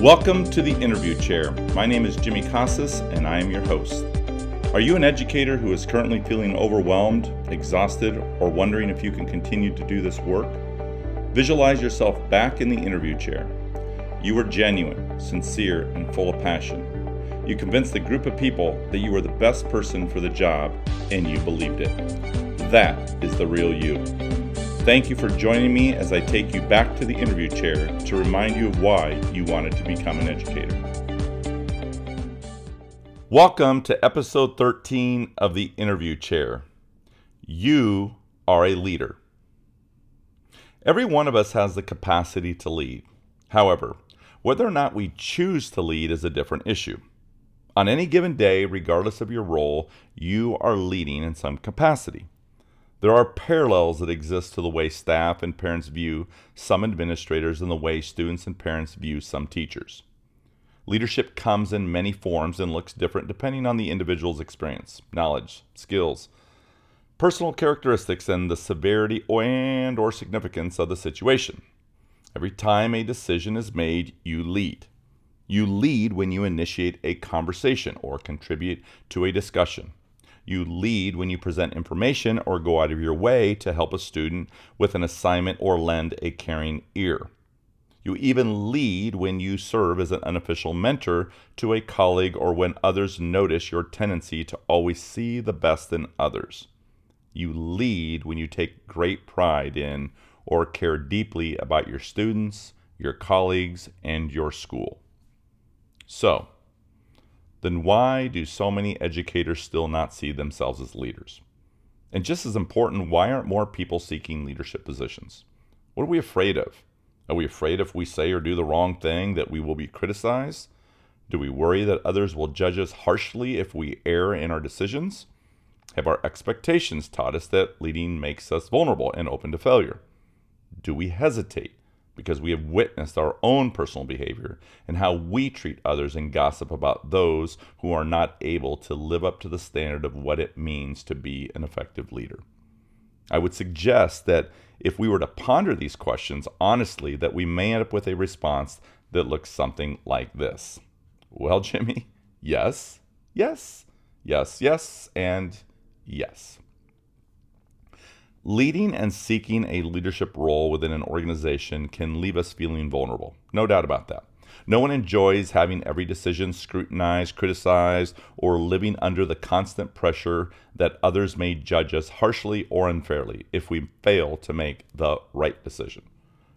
Welcome to the interview chair. My name is Jimmy Casas and I am your host. Are you an educator who is currently feeling overwhelmed, exhausted, or wondering if you can continue to do this work? Visualize yourself back in the interview chair. You were genuine, sincere, and full of passion. You convinced the group of people that you were the best person for the job, and you believed it. That is the real you. Thank you for joining me as I take you back to the interview chair to remind you of why you wanted to become an educator. Welcome to episode 13 of the interview chair. You are a leader. Every one of us has the capacity to lead. However, whether or not we choose to lead is a different issue. On any given day, regardless of your role, you are leading in some capacity. There are parallels that exist to the way staff and parents view some administrators and the way students and parents view some teachers. Leadership comes in many forms and looks different depending on the individual's experience, knowledge, skills, personal characteristics, and the severity and or significance of the situation. Every time a decision is made, you lead. You lead when you initiate a conversation or contribute to a discussion. You lead when you present information or go out of your way to help a student with an assignment or lend a caring ear. You even lead when you serve as an unofficial mentor to a colleague or when others notice your tendency to always see the best in others. You lead when you take great pride in or care deeply about your students, your colleagues, and your school. So, then why do so many educators still not see themselves as leaders? And just as important, why aren't more people seeking leadership positions? What are we afraid of? Are we afraid if we say or do the wrong thing that we will be criticized? Do we worry that others will judge us harshly if we err in our decisions? Have our expectations taught us that leading makes us vulnerable and open to failure? Do we hesitate because we have witnessed our own personal behavior and how we treat others and gossip about those who are not able to live up to the standard of what it means to be an effective leader. I would suggest that if we were to ponder these questions honestly, that we may end up with a response that looks something like this. Well, Jimmy, yes, yes, yes, yes, and yes. Leading and seeking a leadership role within an organization can leave us feeling vulnerable. No doubt about that. No one enjoys having every decision scrutinized, criticized, or living under the constant pressure that others may judge us harshly or unfairly if we fail to make the right decision.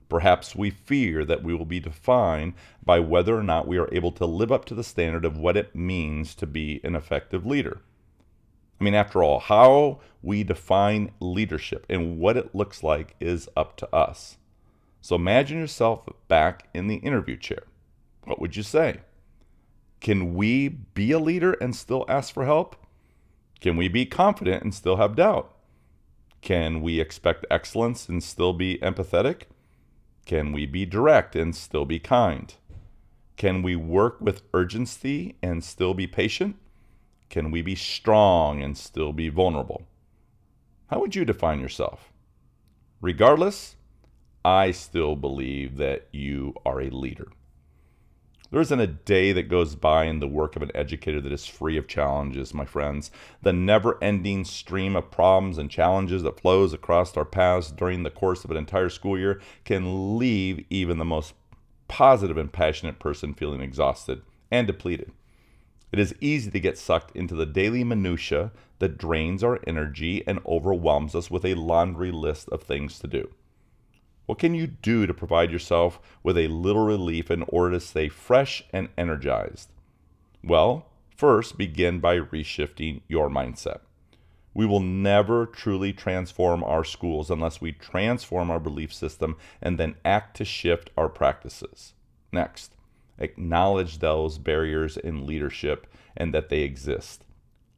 Perhaps we fear that we will be defined by whether or not we are able to live up to the standard of what it means to be an effective leader. I mean, after all, how we define leadership and what it looks like is up to us. So imagine yourself back in the interview chair. What would you say? Can we be a leader and still ask for help? Can we be confident and still have doubt? Can we expect excellence and still be empathetic? Can we be direct and still be kind? Can we work with urgency and still be patient? Can we be strong and still be vulnerable? How would you define yourself? Regardless, I still believe that you are a leader. There isn't a day that goes by in the work of an educator that is free of challenges, my friends. The never ending stream of problems and challenges that flows across our paths during the course of an entire school year can leave even the most positive and passionate person feeling exhausted and depleted. It is easy to get sucked into the daily minutiae that drains our energy and overwhelms us with a laundry list of things to do. What can you do to provide yourself with a little relief in order to stay fresh and energized? Well, first begin by reshifting your mindset. We will never truly transform our schools unless we transform our belief system and then act to shift our practices. Next, acknowledge those barriers in leadership and that they exist.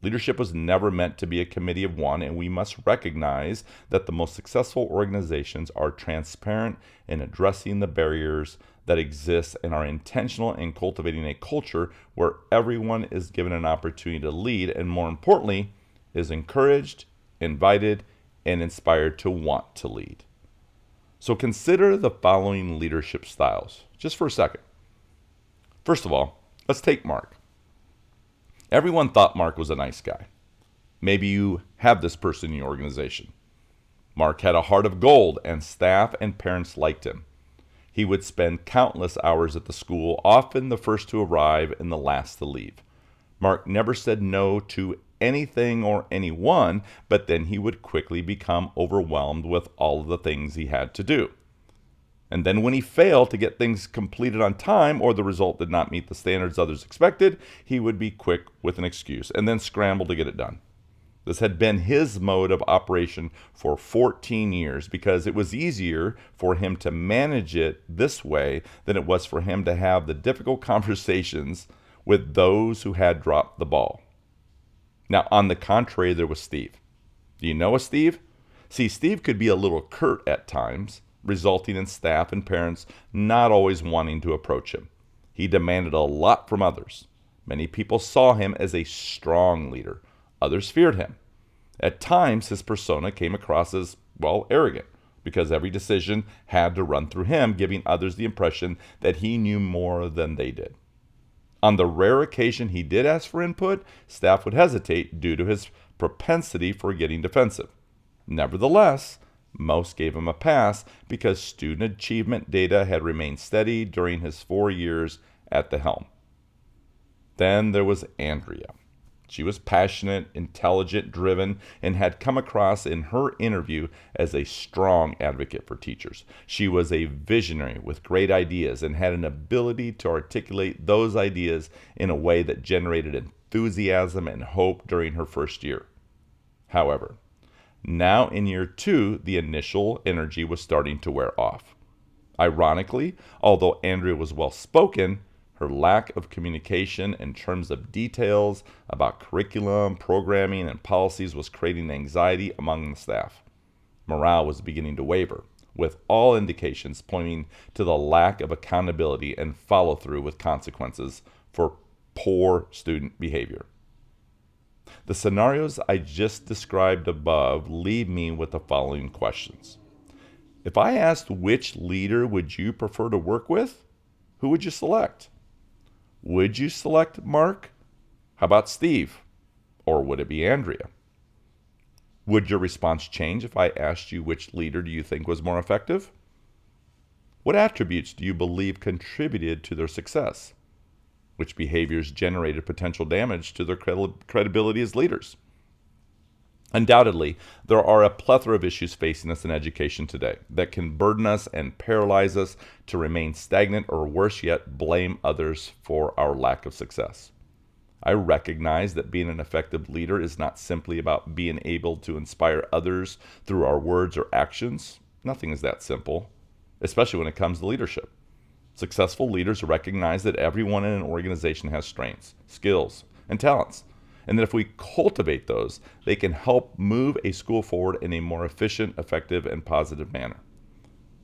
Leadership was never meant to be a committee of one, and we must recognize that the most successful organizations are transparent in addressing the barriers that exist and are intentional in cultivating a culture where everyone is given an opportunity to lead, and more importantly, is encouraged, invited, and inspired to want to lead. So consider the following leadership styles just for a second First of all, let's take Mark. Everyone thought Mark was a nice guy. Maybe you have this person in your organization. Mark had a heart of gold, and staff and parents liked him. He would spend countless hours at the school, often the first to arrive and the last to leave. Mark never said no to anything or anyone, but then he would quickly become overwhelmed with all of the things he had to do. And then when he failed to get things completed on time or the result did not meet the standards others expected, he would be quick with an excuse and then scramble to get it done. This had been his mode of operation for 14 years because it was easier for him to manage it this way than it was for him to have the difficult conversations with those who had dropped the ball. Now, on the contrary, there was Steve. Do you know a Steve? See, Steve could be a little curt at times, resulting in staff and parents not always wanting to approach him. He demanded a lot from others. Many people saw him as a strong leader, others feared him. At times, his persona came across as, well, arrogant, because every decision had to run through him, giving others the impression that he knew more than they did. On the rare occasion he did ask for input, staff would hesitate due to his propensity for getting defensive. Nevertheless, most gave him a pass because student achievement data had remained steady during his four years at the helm. Then there was Andrea. She was passionate, intelligent, driven, and had come across in her interview as a strong advocate for teachers. She was a visionary with great ideas and had an ability to articulate those ideas in a way that generated enthusiasm and hope during her first year. However, now in year two, the initial energy was starting to wear off. Ironically, although Andrea was well spoken, her lack of communication in terms of details about curriculum, programming, and policies was creating anxiety among the staff. Morale was beginning to waver, with all indications pointing to the lack of accountability and follow through with consequences for poor student behavior. The scenarios I just described above leave me with the following questions. If I asked which leader would you prefer to work with, who would you select? Would you select Mark? How about Steve? Or would it be Andrea? Would your response change if I asked you which leader do you think was more effective? What attributes do you believe contributed to their success? Which behaviors generated potential damage to their credibility as leaders? Undoubtedly, there are a plethora of issues facing us in education today that can burden us and paralyze us to remain stagnant or worse yet, blame others for our lack of success. I recognize that being an effective leader is not simply about being able to inspire others through our words or actions. Nothing is that simple, especially when it comes to leadership. Successful leaders recognize that everyone in an organization has strengths, skills, and talents and that if we cultivate those, they can help move a school forward in a more efficient, effective, and positive manner.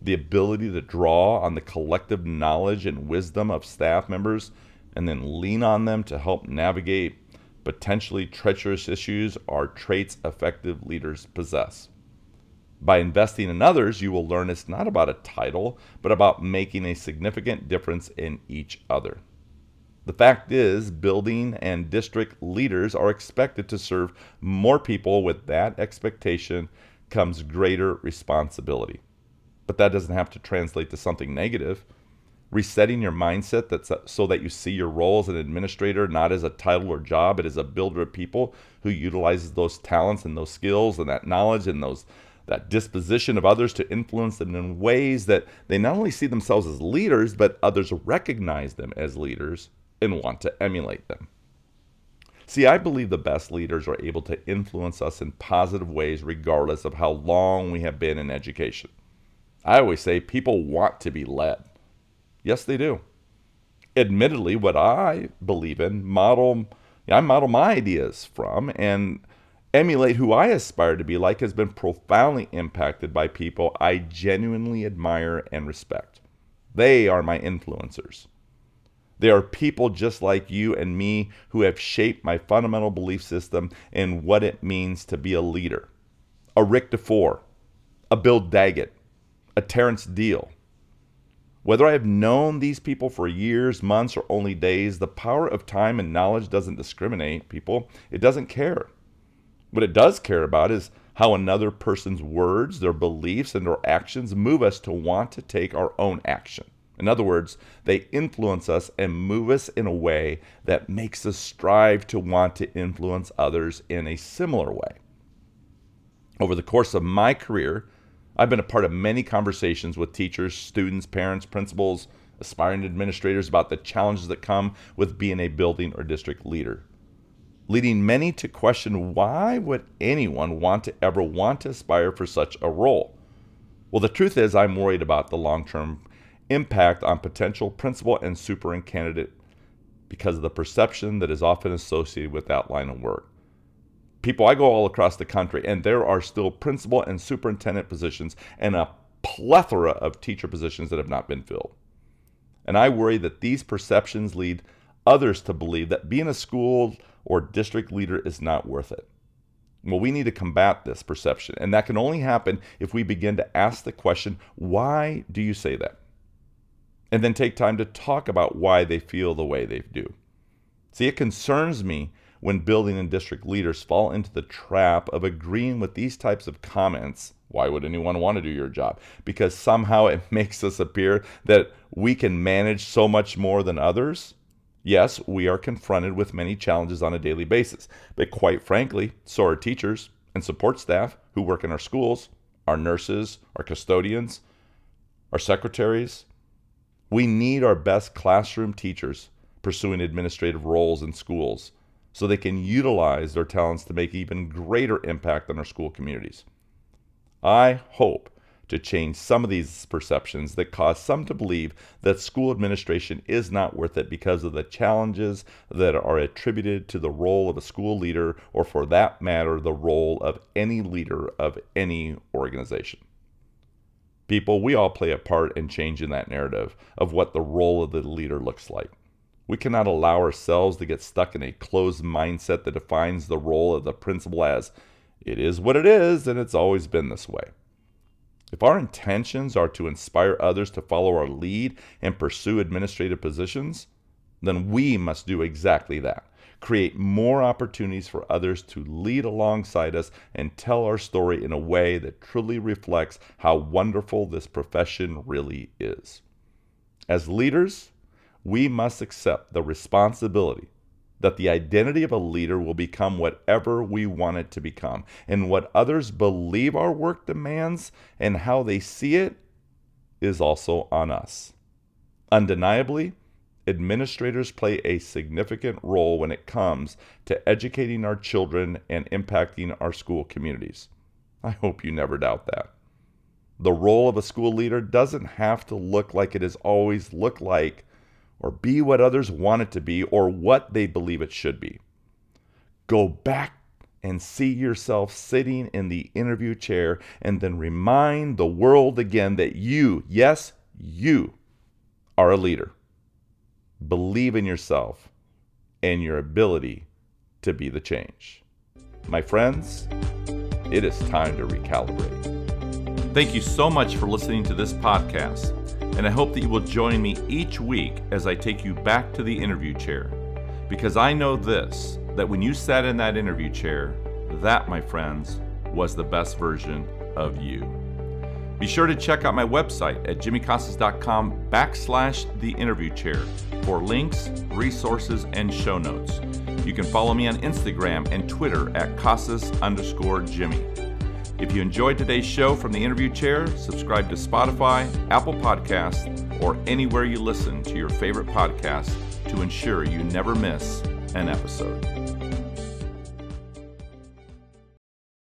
The ability to draw on the collective knowledge and wisdom of staff members and then lean on them to help navigate potentially treacherous issues are traits effective leaders possess. By investing in others, you will learn it's not about a title, but about making a significant difference in each other. The fact is, building and district leaders are expected to serve more people. With that expectation comes greater responsibility. But that doesn't have to translate to something negative. Resetting your mindset that's so that you see your role as an administrator not as a title or job, but as a builder of people who utilizes those talents and those skills and that knowledge and those that disposition of others to influence them in ways that they not only see themselves as leaders, but others recognize them as leaders and want to emulate them. See, I believe the best leaders are able to influence us in positive ways regardless of how long we have been in education. I always say people want to be led. Yes, they do. Admittedly, what I believe in, model I model my ideas from and emulate who I aspire to be like has been profoundly impacted by people I genuinely admire and respect. They are my influencers. They are people just like you and me who have shaped my fundamental belief system and what it means to be a leader. A Rick DuFour, a Bill Daggett, a Terrence Deal. Whether I have known these people for years, months, or only days, the power of time and knowledge doesn't discriminate people. It doesn't care. What it does care about is how another person's words, their beliefs, and their actions move us to want to take our own action. In other words, they influence us and move us in a way that makes us strive to want to influence others in a similar way. Over the course of my career, I've been a part of many conversations with teachers, students, parents, principals, aspiring administrators about the challenges that come with being a building or district leader, leading many to question why would anyone want to ever want to aspire for such a role? Well, the truth is, I'm worried about the long term impact on potential principal and superintendent candidate because of the perception that is often associated with that line of work. People, I go all across the country, and there are still principal and superintendent positions and a plethora of teacher positions that have not been filled. And I worry that these perceptions lead others to believe that being a school or district leader is not worth it. Well, we need to combat this perception, and that can only happen if we begin to ask the question why do you say that? and then take time to talk about why they feel the way they do. See, it concerns me when building and district leaders fall into the trap of agreeing with these types of comments. Why would anyone want to do your job? Because somehow it makes us appear that we can manage so much more than others. Yes, we are confronted with many challenges on a daily basis, but quite frankly, so are teachers and support staff who work in our schools, our nurses, our custodians, our secretaries, we need our best classroom teachers pursuing administrative roles in schools so they can utilize their talents to make even greater impact on our school communities. I hope to change some of these perceptions that cause some to believe that school administration is not worth it because of the challenges that are attributed to the role of a school leader, or for that matter, the role of any leader of any organization. People, we all play a part in changing that narrative of what the role of the leader looks like. We cannot allow ourselves to get stuck in a closed mindset that defines the role of the principal as it is what it is and it's always been this way. If our intentions are to inspire others to follow our lead and pursue administrative positions, then we must do exactly that create more opportunities for others to lead alongside us and tell our story in a way that truly reflects how wonderful this profession really is. As leaders, we must accept the responsibility that the identity of a leader will become whatever we want it to become. And what others believe our work demands and how they see it is also on us. Undeniably, administrators play a significant role when it comes to educating our children and impacting our school communities. I hope you never doubt that. The role of a school leader doesn't have to look like it has always looked like, or be what others want it to be, or what they believe it should be. Go back and see yourself sitting in the interview chair, and then remind the world again that you, yes, you, are a leader believe in yourself and your ability to be the change. My friends, it is time to recalibrate. Thank you so much for listening to this podcast, and I hope that you will join me each week as I take you back to the interview chair. Because I know this that when you sat in that interview chair, that, my friends, was the best version of you. Be sure to check out my website at jimmycasas.com backslash the interview chair for links, resources, and show notes. You can follow me on Instagram and Twitter at Casas underscore Jimmy. If you enjoyed today's show from the interview chair, subscribe to Spotify, Apple Podcasts, or anywhere you listen to your favorite podcast to ensure you never miss an episode.